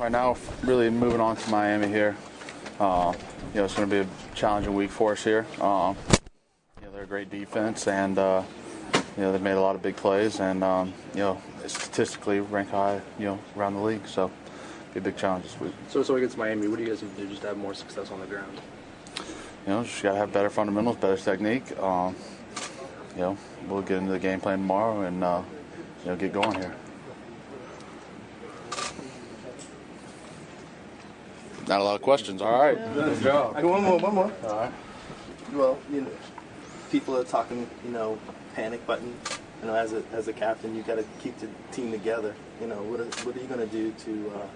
Right now, really moving on to Miami here. Uh, you know, it's going to be a challenging week for us here. Um, you know, they're a great defense, and uh, you know they've made a lot of big plays, and um, you know statistically rank high, you know, around the league. So, be a big challenge this week. So, so against Miami, what do you guys need to do just to have more success on the ground? You know, just got to have better fundamentals, better technique. Um, you know, we'll get into the game plan tomorrow and uh, you know get going here. Not a lot of questions. All right. Good job. Okay, one more, one more. All right. Well, you know, people are talking, you know, panic button. You know, as a as a captain, you got to keep the team together. You know, what are, what are you going to do to, uh,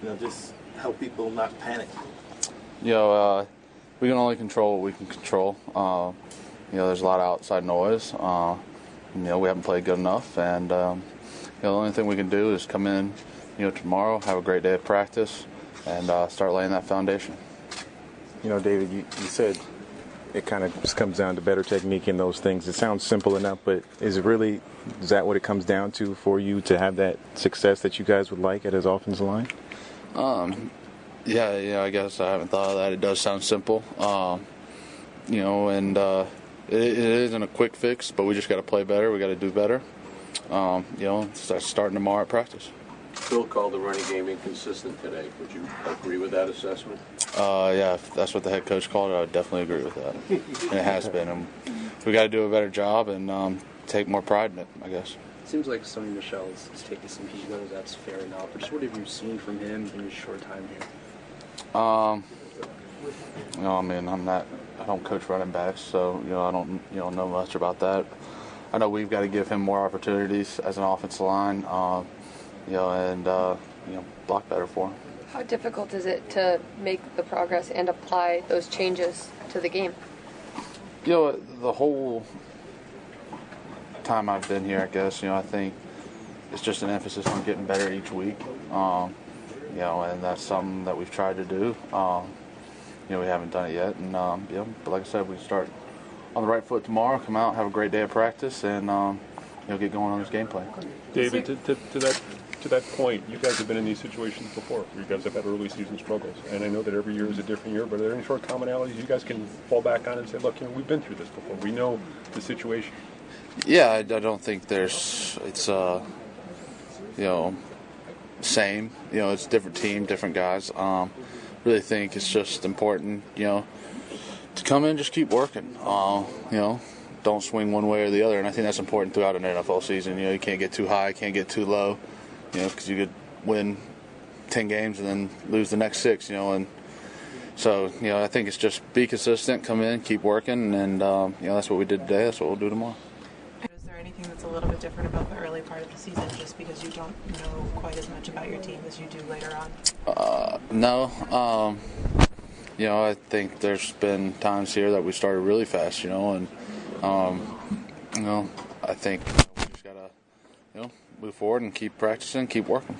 you know, just help people not panic? You know, uh, we can only control what we can control. Uh, you know, there's a lot of outside noise. Uh, you know, we haven't played good enough, and um, you know, the only thing we can do is come in, you know, tomorrow, have a great day of practice, and uh, start laying that foundation. You know, David, you, you said it kind of just comes down to better technique and those things. It sounds simple enough, but is it really, is that what it comes down to for you to have that success that you guys would like at his offensive line? Um, yeah, yeah, I guess I haven't thought of that. It does sound simple. Um, you know, and uh, it, it isn't a quick fix, but we just got to play better. We got to do better. Um, you know, start starting tomorrow at practice. Phil called the running game inconsistent today. Would you agree with that assessment? Uh, yeah, if that's what the head coach called it, I would definitely agree with that. and it has been. And we got to do a better job and um, take more pride in it, I guess. Seems like Sony Michel is, is taking some heat. Whether that's fair enough. but just what have you seen from him in his short time here? Um, you know, I mean, I'm not. I don't coach running backs, so you know, I don't you know know much about that. I know we've got to give him more opportunities as an offensive line, uh, you know, and uh, you know, block better for him. How difficult is it to make the progress and apply those changes to the game? You know, the whole time I've been here, I guess, you know, I think it's just an emphasis on getting better each week. Um, you know, and that's something that we've tried to do. Um, you know, we haven't done it yet, and um, you know, but like I said, we start on the right foot tomorrow. Come out, have a great day of practice, and um, you know, get going on this game plan. David, to, to, to that to that point, you guys have been in these situations before. You guys have had early season struggles, and I know that every year is a different year. But are there any sort of commonalities you guys can fall back on and say, "Look, you know, we've been through this before. We know the situation." Yeah, I, I don't think there's it's uh, you know, same. You know, it's different team, different guys. Um, really think it's just important, you know, to come in, just keep working. Uh, you know, don't swing one way or the other, and I think that's important throughout an NFL season. You know, you can't get too high, can't get too low. You know, because you could win ten games and then lose the next six. You know, and so you know, I think it's just be consistent, come in, keep working, and um, you know, that's what we did today. That's what we'll do tomorrow. Is there anything that's a little bit different about the early part of the season just because you don't know quite as much about your team as you do later on? Uh, no. Um, you know, I think there's been times here that we started really fast, you know, and, um, you know, I think we just got to, you know, move forward and keep practicing, keep working.